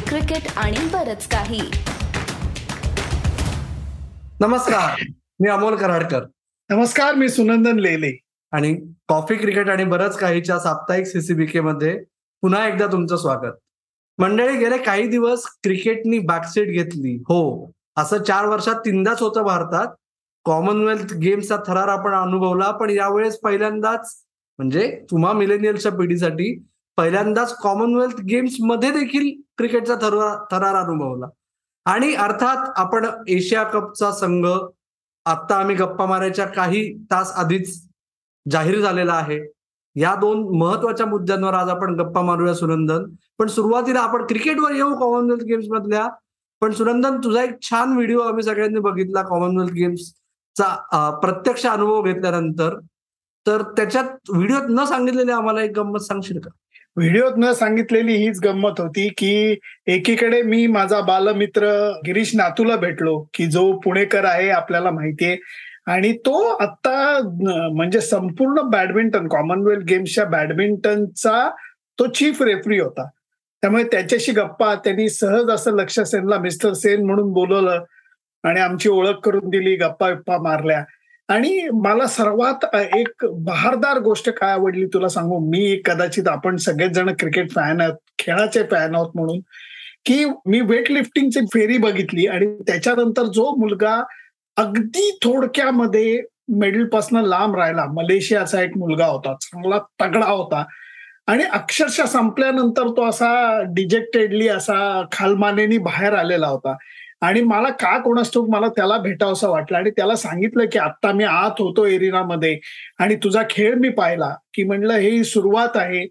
Cricket आणि बरच काही. नमस्कार मी अमोल कराडकर. नमस्कार मी सुनंदन लेले. आणि कॉफी क्रिकेट आणि बरंच काहीच्या साप्ताहिक सीसीबीके मध्ये पुन्हा एकदा तुमचं स्वागत. मंडळी गेले काही दिवस क्रिकेटनी बॅकसीट घेतली. हो असं चार वर्षात तीनदाच होतं भारतात. कॉमनवेल्थ गेम्सचा थरार आपण अनुभवला पण यावेळेस पहिल्यांदाच म्हणजे तुम्हा मिलेनियलच्या पिढीसाठी पहिल्यांदाच कॉमनवेल्थ गेम्समध्ये देखील क्रिकेटचा थरार थरार अनुभवला. आणि अर्थात आपण एशिया कपचा संघ आता आम्ही गप्पा मारायच्या काही तास आधीच जाहीर झालेला आहे. या दोन महत्त्वाच्या मुद्द्यांवर आज आपण गप्पा मारूया सुनंदन. पण सुरुवातीला आपण क्रिकेटवर येऊ कॉमनवेल्थ गेम्स मधल्या. पण सुनंदन तुझा एक छान व्हिडिओ आम्ही सगळ्यांनी बघितला कॉमनवेल्थ गेम्सचा प्रत्यक्ष अनुभव घेतल्यानंतर. तर त्याच्यात व्हिडिओत न सांगितलेले आम्हाला एक गंमत सांगशील का? व्हिडिओत न सांगितलेली हीच गंमत होती की एकीकडे मी माझा बालमित्र गिरीश नातूला भेटलो की जो पुणेकर आहे आपल्याला माहितीये. आणि तो आता म्हणजे संपूर्ण बॅडमिंटन कॉमनवेल्थ गेम्सच्या बॅडमिंटनचा तो चीफ रेफरी होता. त्यामुळे त्याच्याशी गप्पा त्यांनी सहज असं लक्ष सेनला मिस्टर सेन म्हणून बोलवलं. आणि आमची ओळख करून दिली गप्पा विप्पा मारल्या. आणि मला सर्वात एक बहारदार गोष्ट काय आवडली तुला सांगू? मी कदाचित आपण सगळेच जण क्रिकेट फॅन आहोत खेळाचे फॅन आहोत म्हणून की मी वेट लिफ्टिंगची फेरी बघितली आणि त्याच्यानंतर जो मुलगा अगदी थोडक्यामध्ये मेडलपासनं लांब राहिला मलेशियाचा एक मुलगा होता चांगला तगडा होता आणि अक्षरशः संपल्यानंतर तो असा डिजेक्टेडली असा खालमानेनी बाहेर आलेला होता. आणि मला का कोणास मला त्याला भेटावंसं वाटलं? आणि त्याला सांगितलं की आता मी आत होतो एरिनामध्ये आणि तुझा खेळ मी पाहिला. की म्हणलं हे सुरुवात आहे.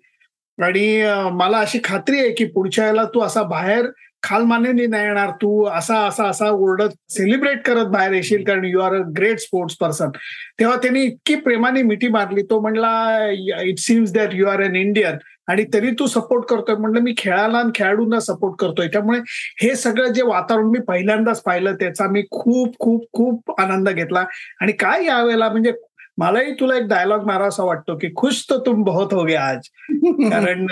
आणि मला अशी खात्री आहे की पुढच्या वेळेला तू असा बाहेर खालमानेनी नाही येणार. तू असा असा असा ओरडत सेलिब्रेट करत बाहेर येशील कारण you are a great sports person तेव्हा त्यांनी इतकी प्रेमाने मिठी मारली. तो म्हणला it seems that you are an Indian आणि तरी तू सपोर्ट करतोय. म्हणलं मी खेळाला आणि खेळाडूंना सपोर्ट करतोय. त्यामुळे हे सगळं जे वातावरण मी पहिल्यांदाच पाहिलं त्याचा मी खूप खूप खूप आनंद घेतला. आणि काय यावेळेला म्हणजे मलाही तुला एक डायलॉग मारावासा वाटतो की खुश तो तुम बहुत हो गया आज. कारण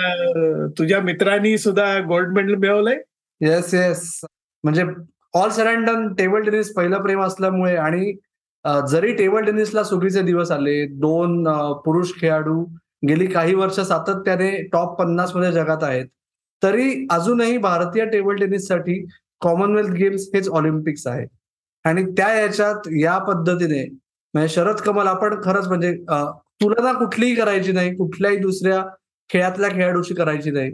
तुझ्या मित्रांनी सुद्धा गोल्ड मेडल मिळवलंय. येस येस म्हणजे ऑल सॅरँडन टेबल टेनिस पहिलं प्रेम असल्यामुळे आणि जरी टेबल टेनिसला सुगीचे दिवस आले दोन पुरुष खेळाडू गेली काही वर्ष सातत्याने टॉप पन्नासमध्ये जगात आहेत. तरी अजूनही भारतीय टेबल टेनिससाठी कॉमनवेल्थ गेम्स हेच ऑलिम्पिक्स आहे आणि त्या याच्यात या पद्धतीने म्हणजे शरद कमल आपण खरंच म्हणजे तुलना कुठलीही करायची नाही कुठल्याही दुसऱ्या खेळातल्या खेळाडूशी करायची नाही.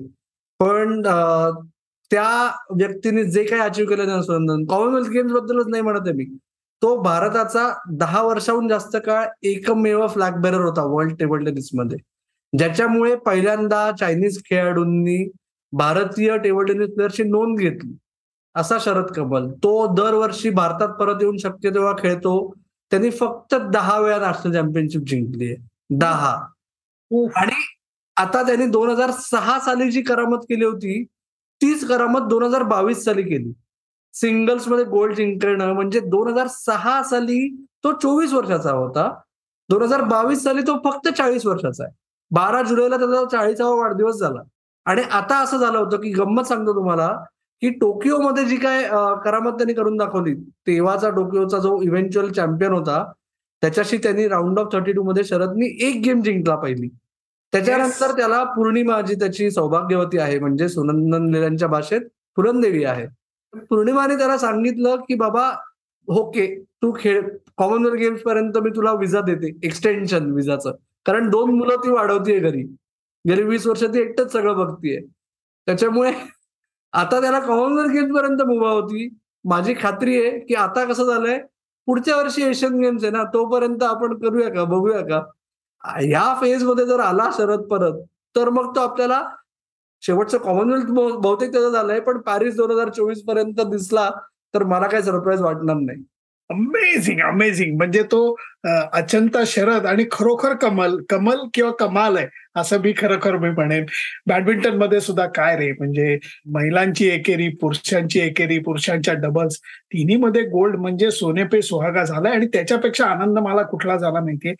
पण त्या व्यक्तीने जे काही अचीव केलं ना कॉमनवेल्थ गेम्स बद्दलच नाही म्हणत आहे मी. तो भारताचा दहा वर्षाहून जास्त काळ एकमेव फ्लॅग बेरर होता वर्ल्ड टेबल टेनिसमध्ये ज्याच्यामुळे पहिल्यांदा चायनीज खेळाडूंनी भारतीय टेबल टेनिस प्लेअरची नोंद घेतली. असा शरद कमल. तो दरवर्षी भारतात परत येऊन शक्य तेव्हा खेळतो. त्यांनी फक्त दहा वेळा नॅशनल चॅम्पियनशिप जिंकली आहे. दहा. आणि आता त्यांनी दोन हजार सहा साली जी करामत केली होती तीच करामत दोन हजार बावीस साली केली. सिंगल्समध्ये गोल्ड जिंकणं म्हणजे दोन हजार सहा साली तो चोवीस वर्षाचा होता. दोन हजार बावीस साली तो फक्त चाळीस वर्षाचा आहे. बारा जुलैला त्याचा चाळीसावा वाढदिवस झाला. आणि आता असं झालं होतं की गंमत सांगतो तुम्हाला की टोकियोमध्ये जी काय करामत त्यांनी करून दाखवली तेव्हाचा टोकियोचा जो इव्हेंच्युअल चॅम्पियन होता त्याच्याशी त्यांनी राऊंड ऑफ थर्टी टू मध्ये शरदनी एक गेम जिंकला पहिली. त्याच्यानंतर त्याला पौर्णिमा जी त्याची सौभाग्यवती आहे म्हणजे सुनंदन लेल्यांच्या भाषेत पुरणदेवी आहे. पौर्णिमाने त्याला सांगितलं की बाबा ओके तू खेळ कॉमनवेल्थ गेम्स पर्यंत मी तुला विजा देते एक्सटेन्शन विजाचं कारण दोन मुलं ती वाढवतीये घरी. गेली वीस वर्ष ती एकटंच सगळं बघतीये. त्याच्यामुळे आता त्याला कॉमनवेल्थ गेम्स पर्यंत मुभा होती माझी खात्री आहे की आता कसं झालंय पुढच्या वर्षी एशियन गेम्स आहे ना तोपर्यंत आपण करूया का बघूया का? ह्या फेजमध्ये जर आला शरद परत तर मग तो आपल्याला शेवटचं कॉमनवेल्थ बहुतेक त्याचं झालंय पण पॅरिस दोन हजार चोवीसपर्यंत दिसला तर मला काही सरप्राईज वाटणार नाही. अमेझिंग अमेझिंग म्हणजे तो अचंता शरद आणि खरोखर कमल कमल किंवा कमाल आहे असं मी खरोखर मी म्हणेन. बॅडमिंटनमध्ये सुद्धा काय रे? म्हणजे महिलांची एकेरी पुरुषांची एकेरी पुरुषांच्या डबल्स तिन्हीमध्ये गोल्ड म्हणजे सोने पे सुहागा झालाय आणि त्याच्यापेक्षा आनंद मला कुठला झाला माहितीये?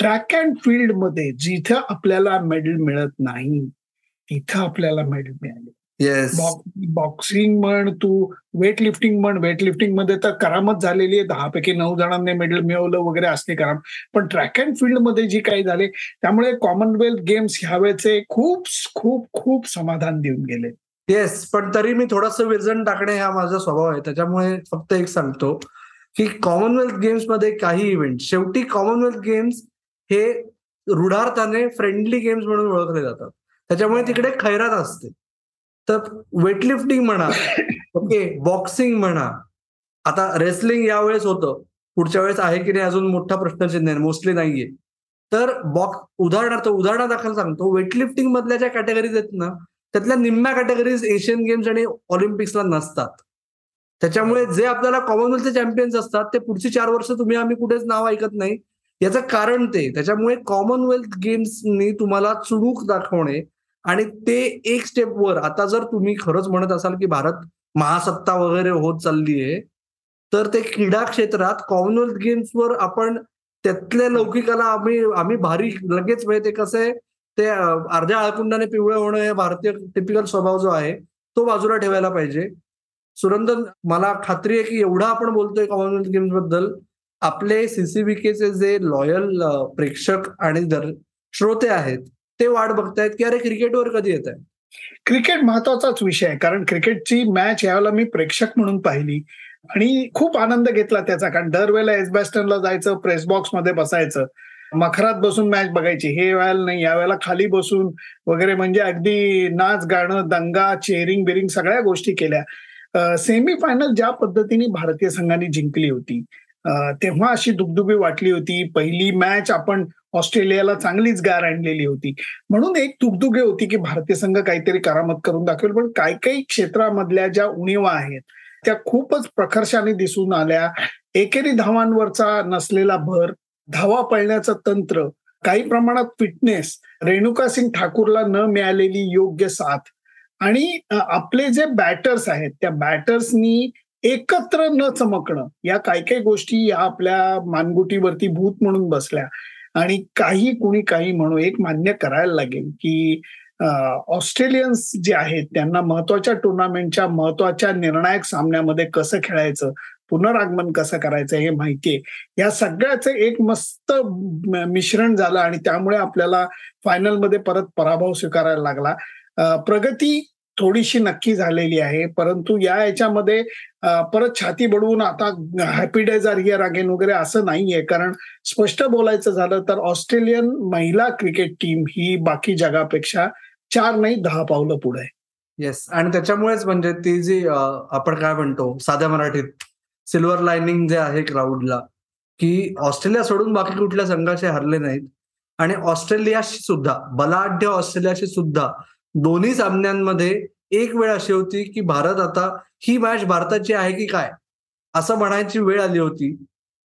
ट्रॅक अँड फील्डमध्ये जिथं आपल्याला मेडल मिळत नाही तिथं आपल्याला मेडल मिळाले. येस बॉक्सिंग म्हण तू वेट लिफ्टिंग म्हण वेट लिफ्टिंगमध्ये तर करामत झालेली आहे. दहा पैकी नऊ जणांनी मेडल मिळवलं वगैरे असते कराम. पण ट्रॅक अँड फील्डमध्ये जी काही झाले त्यामुळे कॉमनवेल्थ गेम्स ह्यावेळेचे खूप खूप खूप समाधान देऊन गेले. येस पण तरी मी थोडस विरजन टाकणे हा माझा स्वभाव आहे. त्याच्यामुळे फक्त एक सांगतो की कॉमनवेल्थ गेम्समध्ये काही इव्हेंट शेवटी कॉमनवेल्थ गेम्स हे रुढार्थाने फ्रेंडली गेम्स म्हणून ओळखले जातात. त्याच्यामुळे तिकडे खैरात असते. तर वेटलिफ्टिंग म्हणा ओके बॉक्सिंग म्हणा. आता रेसलिंग यावेळेस होतं. पुढच्या वेळेस आहे की नाही अजून मोठा प्रश्नचिन्ह आहे मोस्टली नाहीये. तर बॉक्स उदाहरणार्थ उदाहरणादाखल सांगतो. वेटलिफ्टिंग मधल्या ज्या कॅटेगरीज आहेत ना त्यातल्या निम्म्या कॅटेगरीज एशियन गेम्स आणि ऑलिम्पिक्सला नसतात. त्याच्यामुळे जे आपल्याला कॉमनवेल्थचे चॅम्पियन्स असतात ते पुढची चार वर्ष तुम्ही आम्ही कुठेच नाव ऐकत नाही. याचं कारण ते. त्याच्यामुळे कॉमनवेल्थ गेम्सनी तुम्हाला चुणूक दाखवणे आणि ते एक स्टेप वर आता जर तुम्ही खरंच म्हणत असाल की भारत महासत्ता वगैरे होत चालली आहे तर ते क्रीडा क्षेत्रात कॉमनवेल्थ गेम्सवर आपण त्यातल्या लौकिकाला आम्ही आम्ही भारी लगेच म्हणजे ते कसं आहे ते अर्ध्या आळकुंडाने पिवळं होणं हे भारतीय टिपिकल स्वभाव जो आहे तो बाजूला ठेवायला पाहिजे. सुरंदर मला खात्री आहे की एवढा आपण बोलतोय कॉमनवेल्थ गेम्सबद्दल आपले सीसीबीकेचे जे लॉयल प्रेक्षक आणि श्रोते आहेत ते वाट बघतायत की अरे क्रिकेटवर कधी येत आहे क्रिकेट महत्वाचाच विषय आहे कारण क्रिकेटची मॅच यावेळेला मी प्रेक्षक म्हणून पाहिली. आणि खूप आनंद घेतला त्याचा कारण दरवेळेला एसबॅस्टनला जायचं प्रेस बॉक्समध्ये बसायचं मखरात बसून मॅच बघायची. हे वेळेला नाही यावेळेला खाली बसून वगैरे म्हणजे अगदी नाच गाणं दंगा चेअरिंग बिरिंग सगळ्या गोष्टी केल्या. सेमी फायनल ज्या पद्धतीने भारतीय संघाने जिंकली होती तेव्हा अशी दुबदुबी वाटली होती. पहिली मॅच आपण ऑस्ट्रेलियाला चांगलीच गार आणलेली होती. म्हणून एक दुगदुगे होती की भारतीय संघ काहीतरी करामत करून दाखवेल. पण काही काही क्षेत्रामधल्या ज्या उणीवा आहेत त्या खूपच प्रखर्षाने दिसून आल्या. एकेरी धावांवरचा नसलेला भर धावा पळण्याचं तंत्र काही प्रमाणात फिटनेस रेणुका सिंग ठाकूरला न मिळालेली योग्य साथ आणि आपले जे बॅटर्स आहेत त्या बॅटर्सनी एकत्र न चमकणं. या काही काही गोष्टी या आपल्या मानगुटीवरती भूत म्हणून बसल्या. आणि काही कुणी काही म्हणू एक मान्य करायला लागेल की ऑस्ट्रेलियन्स जे आहेत त्यांना महत्त्वाच्या टुर्नामेंटच्या महत्त्वाच्या निर्णायक सामन्यामध्ये कसं खेळायचं पुनरागमन कसं करायचं हे माहितीये या सगळ्याचं एक मस्त मिश्रण झालं आणि त्यामुळे आपल्याला फायनलमध्ये परत पराभव स्वीकारायला लागला. प्रगती थोडीशी नक्की झालेली आहे. परंतु या याच्यामध्ये परत छाती बडवून आता happy days are here again वगैरे असं नाहीये. कारण स्पष्ट बोलायचं झालं तर ऑस्ट्रेलियन महिला क्रिकेट टीम ही बाकी जगापेक्षा चार नाही दहा पावलं पुढे येस आणि त्याच्यामुळेच म्हणजे ती जी आपण काय म्हणतो साध्या मराठीत सिल्वर लाइनिंग जे आहे क्राऊडला की ऑस्ट्रेलिया सोडून बाकी कुठल्या संघाचे हरले नाहीत. आणि ऑस्ट्रेलियाशी सुद्धा बलाढ्य ऑस्ट्रेलियाशी सुद्धा दोन्ही सामन्यांमध्ये एक वेळ अशी होती की भारत आता ही मॅच भारताची आहे की काय? असं म्हणायची वेळ आली होती.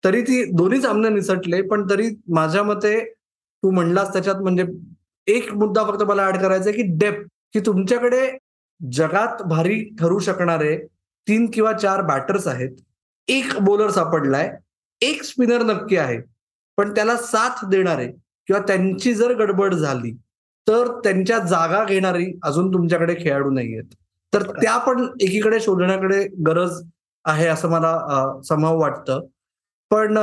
तरी ती दोन्ही सामने निसटले पण तरी माझ्या मते तू म्हणलास त्याच्यात म्हणजे एक मुद्दा फक्त मला ऍड करायचा की डेप्थ की तुमच्याकडे जगात भारी ठरू शकणारे तीन किंवा चार बॅटर्स आहेत. एक बॉलर सापडलाय एक स्पिनर नक्की आहे पण त्याला साथ देणारे किंवा त्यांची जर गडबड झाली तर त्यांच्या जागा घेणारी अजून तुमच्याकडे खेळाडू नाही आहेत तर त्या पण एकीकडे शोधण्याकडे गरज आहे असं मला संभव वाटतं. पण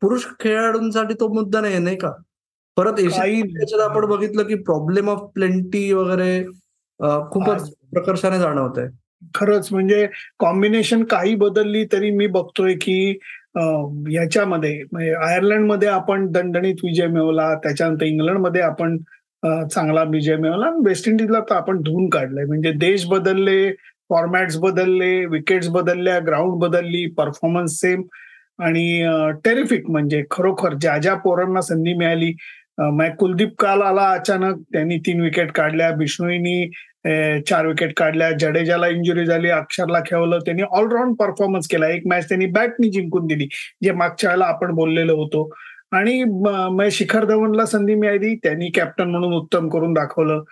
पुरुष खेळाडूंसाठी तो मुद्दा नाही नाही का? परत त्याच्यात आपण बघितलं की प्रॉब्लेम ऑफ प्लेंटी वगैरे खूपच प्रकर्षाने जाणवत आहे खरंच म्हणजे कॉम्बिनेशन काही बदलली तरी मी बघतोय की याच्यामध्ये म्हणजे आयर्लंडमध्ये आपण दणदणीत विजय मिळवला त्याच्यानंतर इंग्लंडमध्ये आपण चांगला विजय मिळवला वेस्ट इंडिजला तर आपण धुवून काढलंय. म्हणजे देश बदलले फॉर्मॅट्स बदलले विकेट्स बदलल्या ग्राउंड बदलली परफॉर्मन्स सेम आणि टेरिफिक म्हणजे खरोखर ज्या ज्या पोरांना संधी मिळाली कुलदीप काल आला अचानक. त्यांनी तीन विकेट काढल्या. बिष्णोईनी चार विकेट काढल्या. जडेजाला इंजुरी झाली. अक्षरला खेळवलं. त्यांनी ऑलराऊंड परफॉर्मन्स केला. एक मॅच त्यांनी बॅटनी जिंकून दिली. जे मागच्या वेळेला आपण बोललेलो होतो. आणि शिखर धवनला संधी मिळाली त्यांनी कॅप्टन म्हणून उत्तम करून दाखवलं.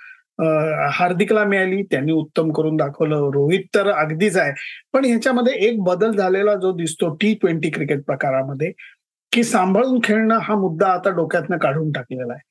हार्दिकला मिळाली त्यांनी उत्तम करून दाखवलं. रोहित तर अगदीच आहे. पण ह्याच्यामध्ये एक बदल झालेला जो दिसतो टी ट्वेंटी क्रिकेट प्रकारामध्ये की सांभाळून खेळणं हा मुद्दा आता डोक्यातनं काढून टाकलेला आहे.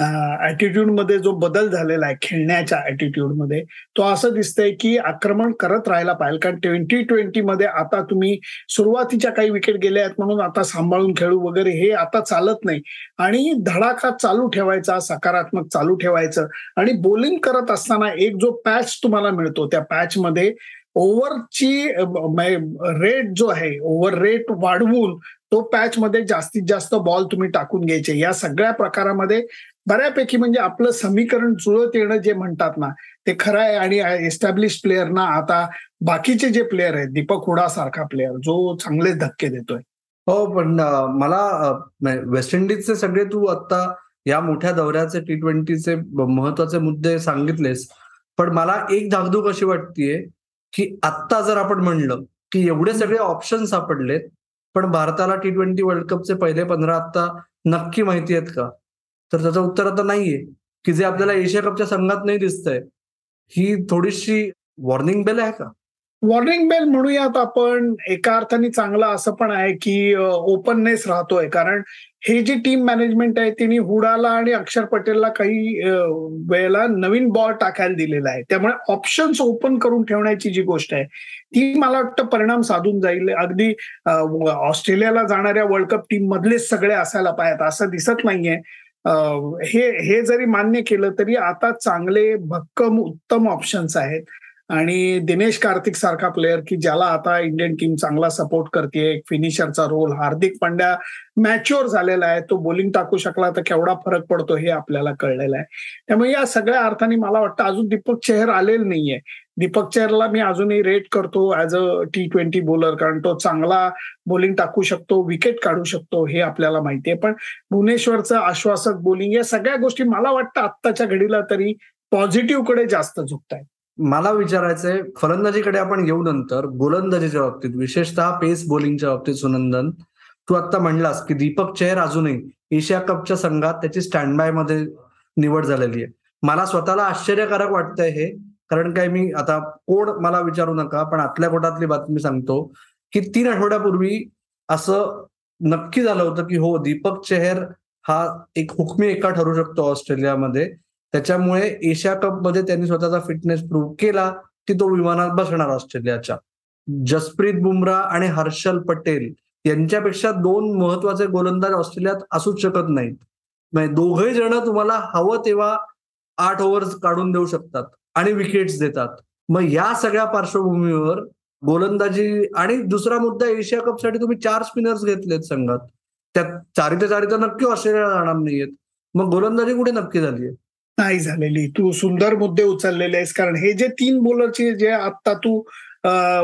मध्ये जो बदल झालेला आहे खेळण्याच्या ऍटिट्यूडमध्ये तो असं दिसतंय की आक्रमण करत राहायला पाहिजे. कारण ट्वेंटी ट्वेंटी मध्ये आता तुम्ही सुरुवातीच्या काही विकेट गेल्या आहेत म्हणून आता सांभाळून खेळू वगैरे हे आता चालत नाही. आणि धडाका चालू ठेवायचा सकारात्मक चालू ठेवायचं आणि बोलिंग करत असताना एक जो पॅच तुम्हाला मिळतो त्या पॅचमध्ये ओव्हरची रेट जो आहे ओव्हर रेट वाढवून तो पॅच मध्ये जास्तीत जास्त बॉल तुम्ही टाकून घ्यायचे. या सगळ्या प्रकारामध्ये बऱ्यापैकी म्हणजे आपलं समीकरण जुळत येणं जे म्हणतात ना ते खरं आहे आणि एस्टॅब्लिश प्लेअरना आता बाकीचे जे प्लेअर आहेत दीपक हुडा सारखा प्लेअर जो चांगले धक्के देतोय. हो पण मला वेस्ट इंडिजचे सगळे तू आता या मोठ्या दौऱ्याचे टी ट्वेंटीचे महत्त्वाचे मुद्दे सांगितलेस. पण मला एक धाकधूक अशी वाटतेय की आत्ता जर आपण म्हणलं की एवढे सगळे ऑप्शन सापडलेत पण भारताला टी ट्वेंटी वर्ल्ड कपचे पहिले पंधरा आता नक्की माहिती आहेत का? तर त्याचं उत्तर आता नाहीये की जे आपल्याला एशिया कपच्या संघात नाही दिसतंय ही थोडीशी वॉर्निंग बेल आहे का? वॉर्निंग बेल म्हणूयात आपण. एका अर्थाने चांगला असं पण आहे की ओपननेस राहतोय. कारण हे जी टीम मॅनेजमेंट आहे तिने हुडाला आणि अक्षर पटेलला काही वेळेला नवीन बॉल टाकायला दिलेला आहे. त्यामुळे ऑप्शन्स ओपन करून ठेवण्याची जी गोष्ट आहे ती मला वाटतं परिणाम साधून जाईल. अगदी ऑस्ट्रेलियाला जाणाऱ्या वर्ल्ड कप टीम मधलेच सगळे असायला पाहत असं दिसत नाहीये. हे हे जरी मान्य केलं तरी आता चांगले भक्कम उत्तम ऑप्शन्स आहेत. आणि दिनेश कार्तिक सारखा प्लेअर की ज्याला आता इंडियन टीम चांगला सपोर्ट करते फिनिशरचा रोल हार्दिक पांड्या मॅच्युअर झालेला आहे तो बोलिंग टाकू शकला तर केवढा फरक पडतो हे आपल्याला कळलेलं आहे. त्यामुळे या सगळ्या अर्थाने मला वाटतं अजून दीपक चेहर आलेलं नाहीये. दीपक चेहरला मी अजूनही रेट करतो as a T twenty bowler कारण तो चांगला बोलिंग टाकू शकतो विकेट काढू शकतो हे आपल्याला माहिती आहे. पण भुवनेश्वरचं आश्वासक बॉलिंग या सगळ्या गोष्टी मला वाटतं आत्ताच्या घडीला तरी पॉझिटिव्हकडे जास्त झुकत आहेत मला विचारायचंय फलंदाजीकडे आपण येऊ नंतर गोलंदाजीच्या बाबतीत विशेषतः पेस बॉलिंगच्या बाबतीत सुनंदन तू आता म्हणलास की दीपक चेहर अजूनही एशिया कपच्या संघात त्याची स्टँड बायमध्ये निवड झालेली आहे. मला स्वतःला आश्चर्यकारक वाटतंय हे कारण काय मी आता कोड मला विचारू नका पण आतल्या कोटातली बातमी सांगतो की तीन आठवड्यापूर्वी असं नक्की झालं होतं की हो दीपक चेहर हा एक हुकमी एका ठरू शकतो ऑस्ट्रेलियामध्ये. त्याच्यामुळे एशिया कपमध्ये त्यांनी स्वतःचा फिटनेस प्रूव्ह केला की तो विमानात बसणार ऑस्ट्रेलियाच्या. जसप्रीत बुमराह आणि हर्षल पटेल यांच्यापेक्षा दोन महत्त्वाचे गोलंदाज ऑस्ट्रेलियात असूच शकत नाहीत. म्हणजे दोघे जण तुम्हाला हवं तेव्हा आठ ओव्हर्स काढून देऊ शकतात आणि विकेट्स देतात. मग या सगळ्या पार्श्वभूमीवर गोलंदाजी आणि दुसरा मुद्दा एशिया कपसाठी तुम्ही चार स्पिनर्स घेतलेत संघात. त्यात चारी ते चारी तर नक्की ऑस्ट्रेलियाला जाणार नाहीयेत. मग गोलंदाजी कुठे नक्की झालीये? नाही झालेली. तू सुंदर मुद्दे उचललेले आहेस. कारण हे जे तीन बॉलरचे जे आता तू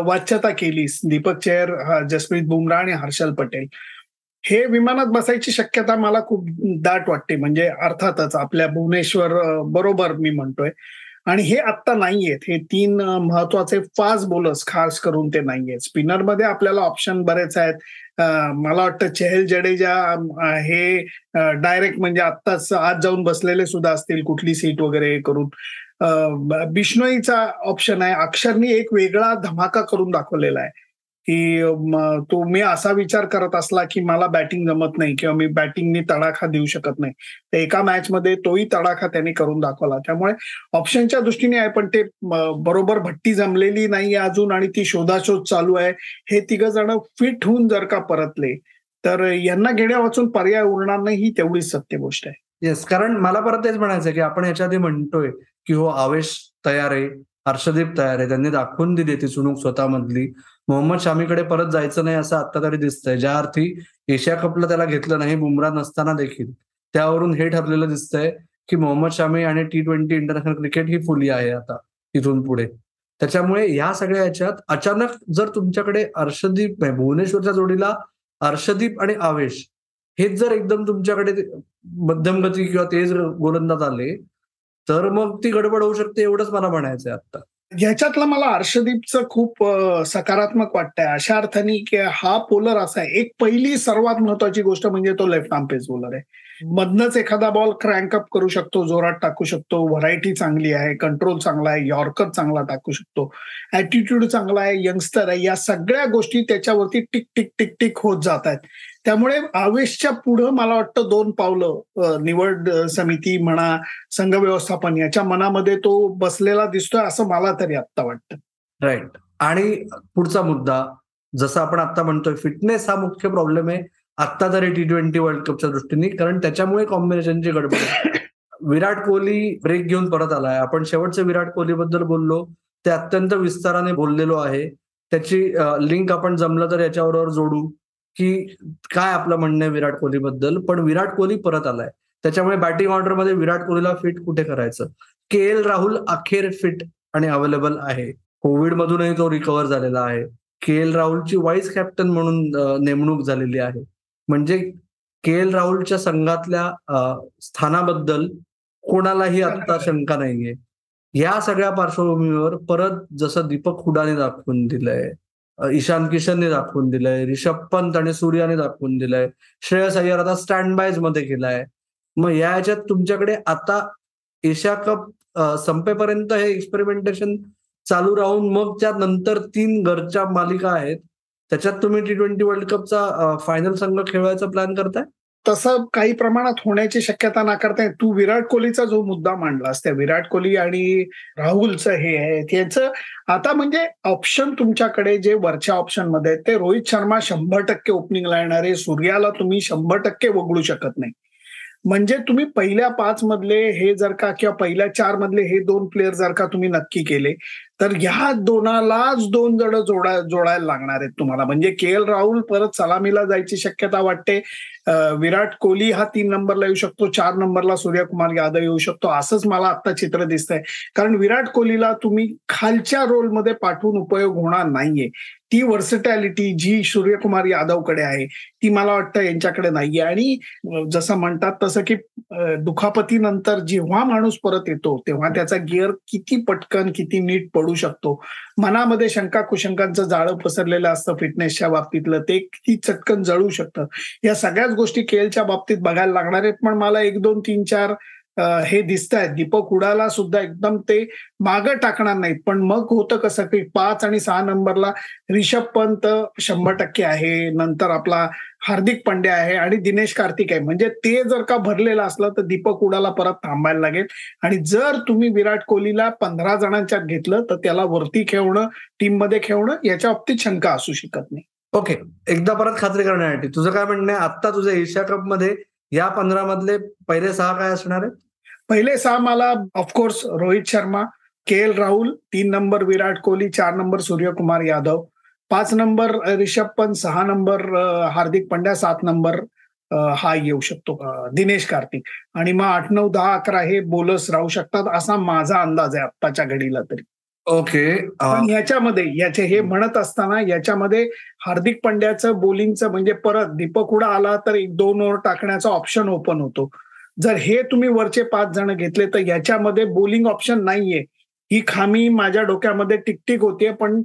वाच्यता केलीस दीपक चेहर जसप्रीत बुमराह आणि हर्षल पटेल हे विमानात बसायची शक्यता मला खूप दाट वाटते. म्हणजे अर्थातच आपल्या भुवनेश्वर बरोबर मी म्हणतोय. आणि हे आत्ता नाहीयेत. हे तीन महत्त्वाचे फास्ट बोलर्स खास करून ते नाहीयेत. स्पिनरमध्ये आपल्याला ऑप्शन बरेच आहेत. मला वाटतं चेहल जडेजा हे डायरेक्ट म्हणजे आत्ताच आज जाऊन बसलेले सुद्धा असतील कुठली सीट वगैरे करून. बिश्नोईचा ऑप्शन आहे. अक्षरनी एक वेगळा धमाका करून दाखवलेला आहे. की तो मी असा विचार करत असला की मला बॅटिंग जमत नाही किंवा मी बॅटिंगनी तडाखा देऊ शकत नाही. तर एका मॅचमध्ये तोही तडाखा त्यांनी करून दाखवला. त्यामुळे ऑप्शनच्या दृष्टीने आहे पण ते बरोबर भट्टी जमलेली नाही अजून आणि ती शोधाशोध चालू आहे. हे तिघ जण फिट होऊन जर का परतले तर यांना घेण्या वाचून पर्याय उरणार नाही ही तेवढीच सत्य गोष्ट आहे. येस कारण मला परत तेच म्हणायचं की आपण याच्या आधी म्हणतोय की हो आवेश तयार आहे हर्षदीप तयार आहे त्यांनी दाखवून दिली ती चुणूक स्वतःमधली. मोहम्मद शामीकडे परत जायचं नाही असं आता तरी दिसतंय. ज्या अर्थी एशिया कपला त्याला घेतलं नाही बुमरा नसताना देखील. त्यावरून हे ठरलेलं दिसतंय की मोहम्मद शामी आणि टी ट्वेंटी इंटरनॅशनल क्रिकेट ही फुली आहे आता इथून पुढे. त्याच्यामुळे या सगळ्या याच्यात अचानक जर तुमच्याकडे अर्षदीप भुवनेश्वरच्या जोडीला अर्षदीप आणि आवेश हेच जर एकदम तुमच्याकडे मध्यम गती किंवा तेज गोलंदाज आले तर मग ती गडबड होऊ शकते एवढंच मला म्हणायचंय आता ह्याच्यातलं मला हर्षदीपचं खूप सकारात्मक वाटतंय. अशा अर्थाने की हा पोलर असा आहे. एक पहिली सर्वात महत्वाची गोष्ट म्हणजे तो लेफ्ट आर्म पेस बोलर आहे. मधनच एखादा बॉल क्रँकअप करू शकतो जोरात टाकू शकतो. व्हरायटी चांगली आहे कंट्रोल चांगला आहे यॉर्कर चांगला टाकू शकतो. ऍटिट्यूड चांगला आहे यंगस्टर आहे. या सगळ्या गोष्टी त्याच्यावरती टिक टिक टिक टिक होत जात आहेत. त्यामुळे आवेशच्या पुढं मला वाटतं दोन पावलं निवड समिती म्हणा संघ व्यवस्थापन याच्या मनामध्ये तो बसलेला दिसतोय असं मला तरी आत्ता वाटतं. राईट आणि पुढचा मुद्दा जसं आपण आता म्हणतोय फिटनेस हा मुख्य प्रॉब्लेम आहे. आत्ता तरी टी ट्वेंटी वर्ल्ड कपच्या दृष्टीने कारण त्याच्यामुळे कॉम्बिनेशनची गडबड विराट कोहली ब्रेक घेऊन परत आलाय. आपण शेवटच्या विराट कोहली बद्दल बोललो ते अत्यंत विस्ताराने बोललेलो आहे. त्याची लिंक आपण जमलं तर याच्याबरोबर जोडू की काय आपलं म्हणणं आहे विराट कोहली बद्दल पण विराट कोहली परत आलाय. त्याच्यामुळे बॅटिंग ऑर्डरमध्ये विराट कोहलीला फिट कुठे करायचं? के एल राहुल अखेर फिट आणि अवेलेबल आहे. कोविड मधूनही तो रिकव्हर झालेला आहे. के एल राहुलची वाईस कॅप्टन म्हणून नेमणूक झालेली आहे. म्हणजे के एल राहुलच्या संघातल्या स्थानाबद्दल कोणालाही आता शंका नाहीये. या सगळ्या पार्श्वभूमीवर परत जसं दीपक हुडाने दाखवून दिलंय ईशान किशनने दाखवून दिलंय रिषभ पंत आणि सूर्याने दाखवून दिलंय श्रेयस अय्यर आता स्टँड बायजमध्ये केलाय. मग या ह्याच्यात तुमच्याकडे आता एशिया कप संपेपर्यंत हे एक्सपेरिमेंटेशन चालू राहून मग त्यानंतर तीन घरच्या मालिका आहेत. त्याच्यात तुम्ही टी ट्वेंटी वर्ल्ड कपचा फायनल संघ खेळवायचा प्लॅन करताय? तसं काही प्रमाणात होण्याची शक्यता नाकारताय तू विराट कोहलीचा जो मुद्दा मांडलास त्या विराट कोहली आणि राहुलचं हे आहे त्याचं आता म्हणजे ऑप्शन तुमच्याकडे जे वरच्या ऑप्शनमध्ये ते रोहित शर्मा शंभर टक्के ओपनिंगला येणारे सूर्याला तुम्ही शंभर टक्के वगळू शकत नाही. म्हणजे तुम्ही पहिल्या पाच मधले हे जर का किंवा पहिल्या चार मधले हे दोन प्लेयर जर का तुम्ही नक्की केले तर ह्या दोनालाच दोन जण जोडा जोडायला लागणार आहेत तुम्हाला. म्हणजे के एल राहुल परत सलामीला जायची शक्यता वाटते. विराट कोहली हा तीन नंबरला येऊ शकतो चार नंबरला सूर्यकुमार यादव येऊ शकतो असंच मला आता चित्र दिसतंय. कारण विराट कोहलीला तुम्ही खालच्या रोलमध्ये पाठवून उपयोग होणार नाहीये. ती वर्सटॅलिटी जी सूर्यकुमार यादवकडे आहे ती मला वाटतं यांच्याकडे नाहीये. आणि जसं म्हणतात तसं की दुखापतीनंतर जेव्हा माणूस परत येतो तेव्हा त्याचा गिअर किती पटकन किती नीट पडू शकतो. मनामध्ये शंका कुशंकांचं जाळं पसरलेलं असतं फिटनेसच्या बाबतीतलं. ते किती चटकन जळू शकतं. या सगळ्याच गोष्टी केलच्या बाबतीत बघायला लागणार आहेत. पण मला एक दोन तीन चार हे दिसत आहेत दीपक उडाला सुद्धा एकदम ते मागं टाकणार नाहीत. पण मग होतं कसं की पाच आणि सहा नंबरला रिषभ पंत शंभर टक्के आहे. नंतर आपला हार्दिक पांड्या आहे आणि दिनेश कार्तिक आहे. म्हणजे ते जर का भरलेलं असलं तर दीपक उडाला परत थांबायला लागेल. आणि जर तुम्ही विराट कोहलीला पंधरा जणांच्यात घेतलं तर त्याला वरती खेळणं टीममध्ये खेळणं याच्या बाबतीत शंका असू शकत नाही. ओके. एकदा परत खात्री करण्यासाठी तुझं काय म्हणणं आहे? आता तुझ्या एशिया कपमध्ये या पंधरा मधले पहिले सहा काय असणार आहेत? पहिले सहा मला of course Rohit Sharma K L Rahul तीन नंबर विराट कोहली चार नंबर सूर्यकुमार यादव पाच नंबर रिषभ पंत सहा नंबर हार्दिक पंड्या सात नंबर हा येऊ शकतो दिनेश कार्तिक. आणि मग आठ नऊ दहा अकरा हे बोलस राहू शकतात असा माझा अंदाज आहे आत्ताच्या घडीला तरी. ओके पण याच्यामध्ये याचे हे म्हणत असताना याच्यामध्ये हार्दिक पंड्याचं बोलिंगचं म्हणजे परत दीपक हुडा आला तर एक दोन ओव्हर टाकण्याचा ऑप्शन ओपन होतो. जर हे तुम्ही वरचे पाच जण घेतले तर याच्यामध्ये बोलिंग ऑप्शन नाहीये. ही खामी माझ्या डोक्यामध्ये टिकटिक होते पण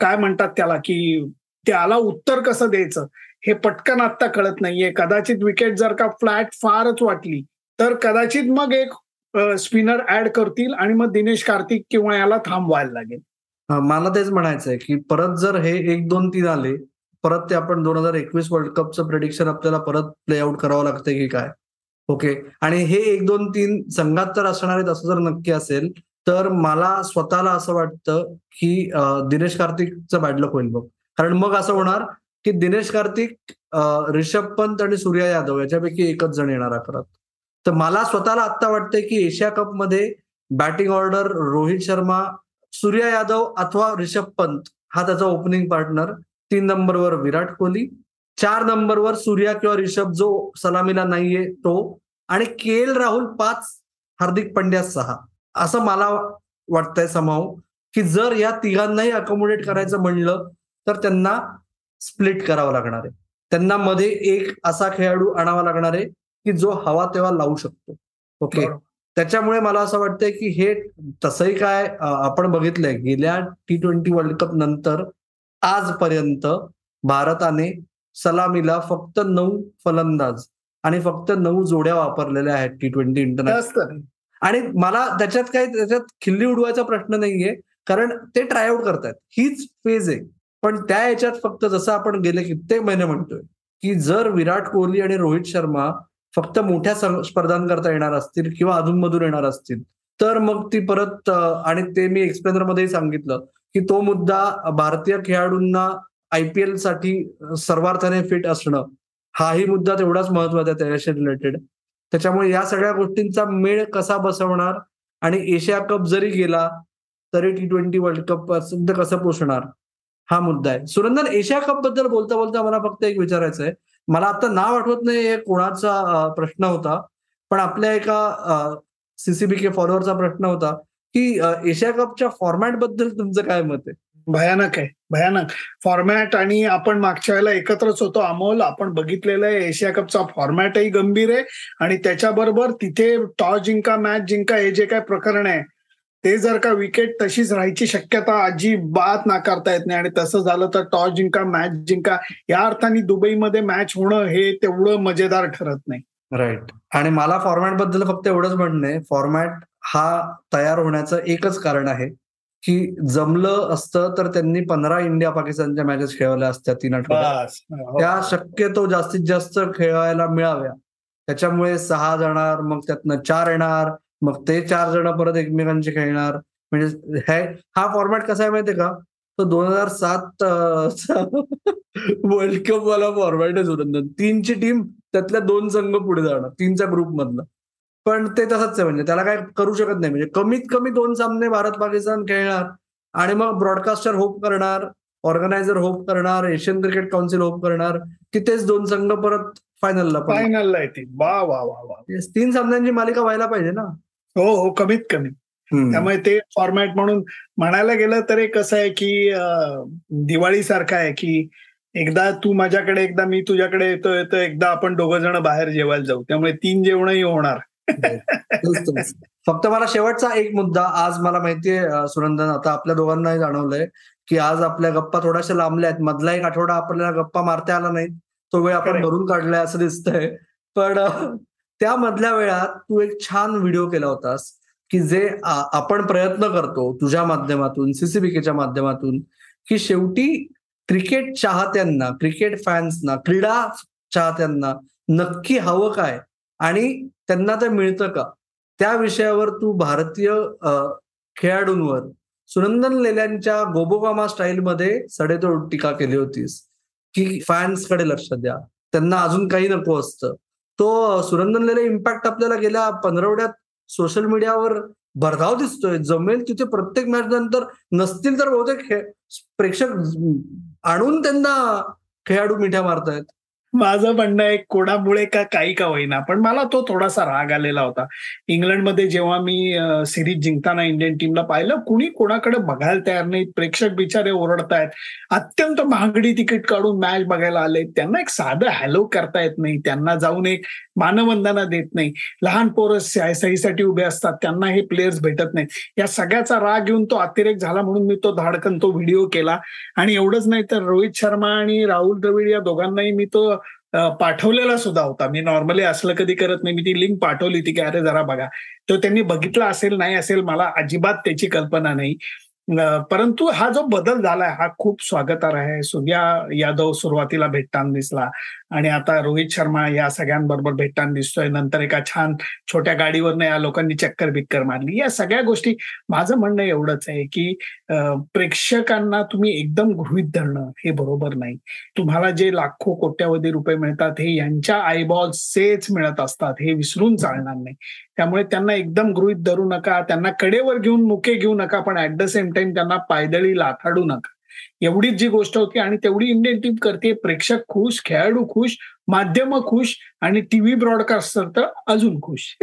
काय म्हणतात त्याला की त्याला उत्तर कसं द्यायचं? हे पटकन आत्ता कळत नाहीये. कदाचित विकेट जर का फ्लॅट फारच वाटली तर कदाचित मग एक स्पिनर ऍड करतील आणि मग दिनेश कार्तिक किंवा याला थांबवायला लागेल. मला तेच म्हणायचंय की परत जर हे एक दोन तीन आले परत ते आपण दोन हजार एकवीस वर्ल्ड कपचं प्रेडिक्शन आपल्याला परत प्ले आउट करावं लागतंय की काय? ओके आणि हे एक दोन तीन संघात तर असणार आहेत असं जर नक्की असेल तर मला स्वतःला असं वाटतं की दिनेश कार्तिकचं बॅडलक होईल बघ. कारण मग असं होणार की दिनेश कार्तिक रिषभ पंत आणि सूर्या यादव याच्यापैकी एकच जण येणार अकरात तर मला स्वतःला आत्ता वाटतंय की एशिया कपमध्ये बॅटिंग ऑर्डर रोहित शर्मा सूर्या यादव अथवा रिषभ पंत हा त्याचा ओपनिंग पार्टनर तीन नंबरवर विराट कोहली चार नंबरवर सूर्या किंवा रिषभ जो सलामीला नाहीये तो आणि के एल राहुल पाच हार्दिक पंड्या सहा. असं मला वाटतंय समाव की जर या तिघांनाही अकोमोडेट करायचं म्हणलं तर त्यांना स्प्लिट करावं लागणार आहे. त्यांना मध्ये एक असा खेळाडू आणावा लागणार आहे की जो हवा तेव्हा लावू शकतो. ओके. त्याच्यामुळे मला असं वाटतंय की हे तसंही काय आपण बघितलंय गेल्या टी ट्वेंटी वर्ल्ड कप नंतर आजपर्यंत भारताने सलामीला फक्त नऊ फलंदाज आणि फक्त नऊ जोड्या वापरलेल्या आहेत टी ट्वेंटी इंटरनॅशनल. आणि मला त्याच्यात काही त्याच्यात खिल्ली उडवायचा प्रश्न नाहीये कारण ते ट्रायआउट करतायत. हीच फेज आहे. पण त्या याच्यात फक्त जसं आपण गेले कित्येक महिने म्हणतोय की जर विराट कोहली आणि रोहित शर्मा फक्त मोठ्या स्पर्धांकरता येणार असतील किंवा अधूनमधून येणार असतील. तर मग ती परत आणि ते मी एक्सप्लेनरमध्येही सांगितलं की तो मुद्दा भारतीय खेळाडूंना आयपीएलसाठी सर्वार्थाने फिट असणं हाही मुद्दा तेवढाच महत्त्वाचा आहे त्याच्याशी रिलेटेड त्याच्यामुळे या सगळ्या गोष्टींचा मेळ कसा बसवणार आणि एशिया कप जरी गेला तरी टी ट्वेंटी वर्ल्ड कप पर्यंत कसं पोचणार हा मुद्दा आहे. सुरंदर एशिया कपबद्दल बोलता बोलता मला फक्त एक विचारायचं आहे मला आता नाव आठवत नाही हे कोणाचा प्रश्न होता पण आपल्या एका सीसीबी के फॉलोअरचा प्रश्न होता की एशिया कपच्या फॉर्मॅटबद्दल तुमचं काय मत आहे? भयानक आहे भयानक. फॉर्मॅट आणि आपण मागच्या वेळेला एकत्रच होतो अमोल. आपण बघितलेलं आहे एशिया कपचा फॉर्मॅटही गंभीर आहे आणि त्याच्याबरोबर तिथे टॉस जिंका मॅच जिंका हे जे काय प्रकरण आहे ते जर का विकेट तशीच राहायची शक्यता अजिबात नाकारता येत नाही. आणि तसं झालं तर टॉस जिंका मॅच जिंका या अर्थाने दुबईमध्ये मॅच होणं हे तेवढं मजेदार ठरत नाही. राईट आणि मला फॉर्मॅटबद्दल फक्त एवढंच म्हणणं आहे. फॉर्मॅट हा तयार होण्याचं एकच कारण आहे की जमलं असतं तर त्यांनी पंधरा इंडिया पाकिस्तानच्या मॅचेस खेळवल्या असत्या तीन आठवड्यात. बस. हो. त्या शक्यतो जास्तीत जास्त खेळायला मिळाव्या. त्याच्यामुळे सहा जाणार मग त्यातनं चार येणार मग ते चार जण परत एकमेकांचे खेळणार. म्हणजे हे हा फॉर्मॅट कसा आहे माहितीये का? तो दोन हजार सात वर्ल्ड कप वाला फॉर्मॅट आहे सुरंदर. तीनची टीम त्यातल्या दोन संघ पुढे जाणार तीनच्या ग्रुप मधलं पण ते तसंच आहे म्हणजे त्याला काय करू शकत नाही. म्हणजे कमीत कमी दोन सामने भारत पाकिस्तान खेळणार आणि मग ब्रॉडकास्टर होप करणार ऑर्गनायझर होप करणार एशियन क्रिकेट काउन्सिल होप करणार की तेच दोन संघ परत फायनलला फायनलला येते वा वा वा वा. तीन सामन्यांची मालिका व्हायला पाहिजे ना. हो हो कमीत कमी. त्यामुळे ते फॉर्मॅट म्हणून म्हणायला गेलं तर एक कसं आहे की दिवाळी सारखं आहे की एकदा तू माझ्याकडे एकदा मी तुझ्याकडे येतो येतो एकदा आपण दोघ जण बाहेर जेवायला जाऊ. त्यामुळे तीन जेवणही होणार. फक्त मला शेवटचा एक मुद्दा आज मला माहितीये सुनंदन आता आपल्या दोघांनाही जाणवलंय की आज आपल्या गप्पा थोड्याशा लांबल्या आहेत. मधला एक आठवडा आपल्याला गप्पा मारता आला नाही. तो वेळ आपण. भरून काढलाय असं दिसतंय. पण त्यामधल्या त्या मधल्या वेळात तू एक छान व्हिडिओ केला होतास की जे आपण प्रयत्न करतो तुझ्या माध्यमातून सीसीबीकेच्या माध्यमातून की शेवटी क्रिकेट चाहत्यांना क्रिकेट फॅन्सना क्रीडा चाहत्यांना नक्की हवं काय आणि त्यांना ते मिळतं का? त्या विषयावर तू भारतीय खेळाडूंवर सुनंदन लेल्यांच्या गोबोगामा स्टाईलमध्ये सडेतोड टीका केली होतीस की फॅन्सकडे लक्ष द्या. त्यांना अजून काही नको असतं. तो सुरंदनलेला इम्पॅक्ट आपल्याला गेल्या पंधरवड्यात सोशल मीडियावर भरधाव दिसतोय. जमेल तिथे प्रत्येक मॅच नंतर नसतील तर बहुतेक प्रेक्षक आणून त्यांना खेळाडू मिठ्या मारतायत. माझं म्हणणं आहे कोणामुळे का काही का होईना. पण मला तो थोडासा राग आलेला होता. इंग्लंडमध्ये जेव्हा मी सिरीज जिंकताना इंडियन टीमला पाहिलं कुणी कोणाकडे बघायला तयार नाही. प्रेक्षक बिचारे ओरडतायत. अत्यंत महागडी तिकीट काढून मॅच बघायला आले त्यांना एक साधं हॅलो करता येत नाही. त्यांना जाऊन एक मानवंदना देत नाही. लहान पोरं सहीसाठी उभे असतात. त्यांना हे प्लेयर्स भेटत नाहीत. या सगळ्याचा राग येऊन तो अतिरेक झाला म्हणून मी तो धाडकन तो व्हिडिओ केला. आणि एवढंच नाही तर रोहित शर्मा आणि राहुल द्रविड या दोघांनाही मी तो पाठवलेला सुद्धा होता. मी नॉर्मली असलं कधी करत नाही. मी ती लिंक पाठवली ती की अरे जरा बघा. तो त्यांनी बघितला असेल नाही असेल मला अजिबात त्याची कल्पना नाही. परंतु हा जो बदल झालाय हा खूप स्वागतार्ह आहे. सूर्या यादव सुरुवातीला भेटताना दिसला. आणि आता रोहित शर्मा या सगळ्यांबरोबर भेटताना दिसतोय. नंतर एका छान छोट्या गाडीवरनं या लोकांनी चक्कर बिक्कर मारली. या सगळ्या गोष्टी माझं म्हणणं एवढंच आहे की प्रेक्षकांना तुम्ही एकदम गृहित धरणं हे बरोबर नाही. तुम्हाला जे लाखो कोट्यावधी रुपये मिळतात हे यांच्या आयबॉल्सचेच मिळत असतात हे विसरून चालणार नाही. त्यामुळे त्यांना एकदम गृहित धरू नका. त्यांना कडेवर घेऊन मुके घेऊ नका पण ऍट द सेम टाइम त्यांना पायदळी लाथाडू नका. एवढीच जी गोष्ट होती आणि तेवढी इंडियन टीम करते. प्रेक्षक खुश खेळाडू खुश माध्यम खुश आणि टीव्ही ब्रॉडकास्टर तर अजून खुश.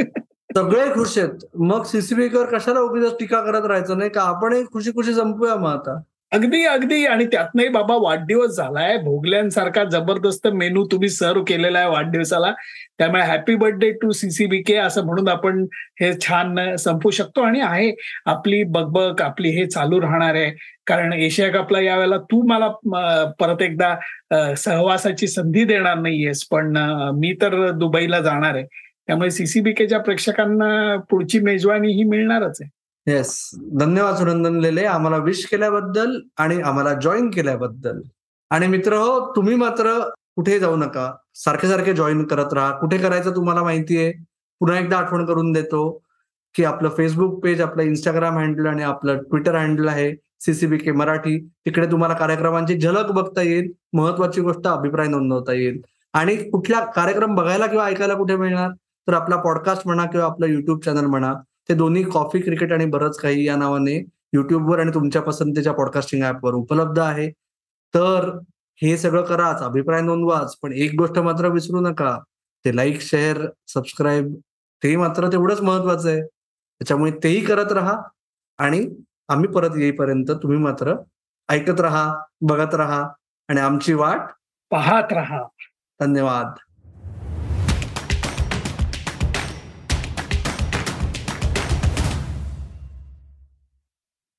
सगळे खुश आहेत. मग सीसीबीकर कशाला उगीच टीका करत राहायचं? नाही का? आपणही खुशी खुशी संपूया मग आता. अगदी अगदी. आणि त्यातनंही बाबा वाढदिवस झालाय. भोगल्यांसारखा जबरदस्त मेनू तुम्ही सर्व केलेला आहे वाढदिवसाला. त्यामुळे हॅपी बर्थडे टू सीसीबीके असं म्हणून आपण हे छान संपू शकतो. आणि आहे आपली बगबग आपली हे चालू राहणार आहे. कारण एशिया कपला यावेळेला तू मला परत एकदा सहवासाची संधी देणार नाहीयेस. पण मी तर दुबईला जाणार आहे. त्यामुळे सीसीबीकेच्या प्रेक्षकांना पुढची मेजवानी ही मिळणारच आहे. येस धन्यवाद सुनंदन लेले. आम्हाला विश केल्याबद्दल आणि आम्हाला जॉईन केल्याबद्दल. आणि मित्र हो तुम्ही मात्र कुठे जाऊ नका. सारखे सारखे जॉईन करत राहा. कुठे करायचं तुम्हाला माहिती आहे पुन्हा एकदा आठवण करून देतो की आपलं फेसबुक पेज आपलं इंस्टाग्राम हँडल आणि आपलं ट्विटर हँडल आहे सीसीबी के मराठी. तिकडे तुम्हाला कार्यक्रमांची झलक बघता येईल महत्वाची गोष्ट अभिप्राय नोंदवता येईल. आणि कुठला कार्यक्रम बघायला किंवा ऐकायला कुठे मिळणार? तर आपला पॉडकास्ट म्हणा किंवा आपलं युट्यूब चॅनल म्हणा ते दोन्ही कॉफी क्रिकेट आणि बरंच काही या नावाने युट्यूबवर आणि तुमच्या पसंतीच्या पॉडकास्टिंग ऍपवर उपलब्ध आहे. तर हे सगळं कराच अभिप्राय नोंदवाच पण एक गोष्ट मात्र विसरू नका ते लाईक शेअर सबस्क्राईब ते मात्र तेवढंच महत्वाचं आहे. त्याच्यामुळे तेही करत राहा आणि आम्ही परत येईपर्यंत तुम्ही मात्र ऐकत राहा बघत राहा आणि आमची वाट पाहत राहा. धन्यवाद.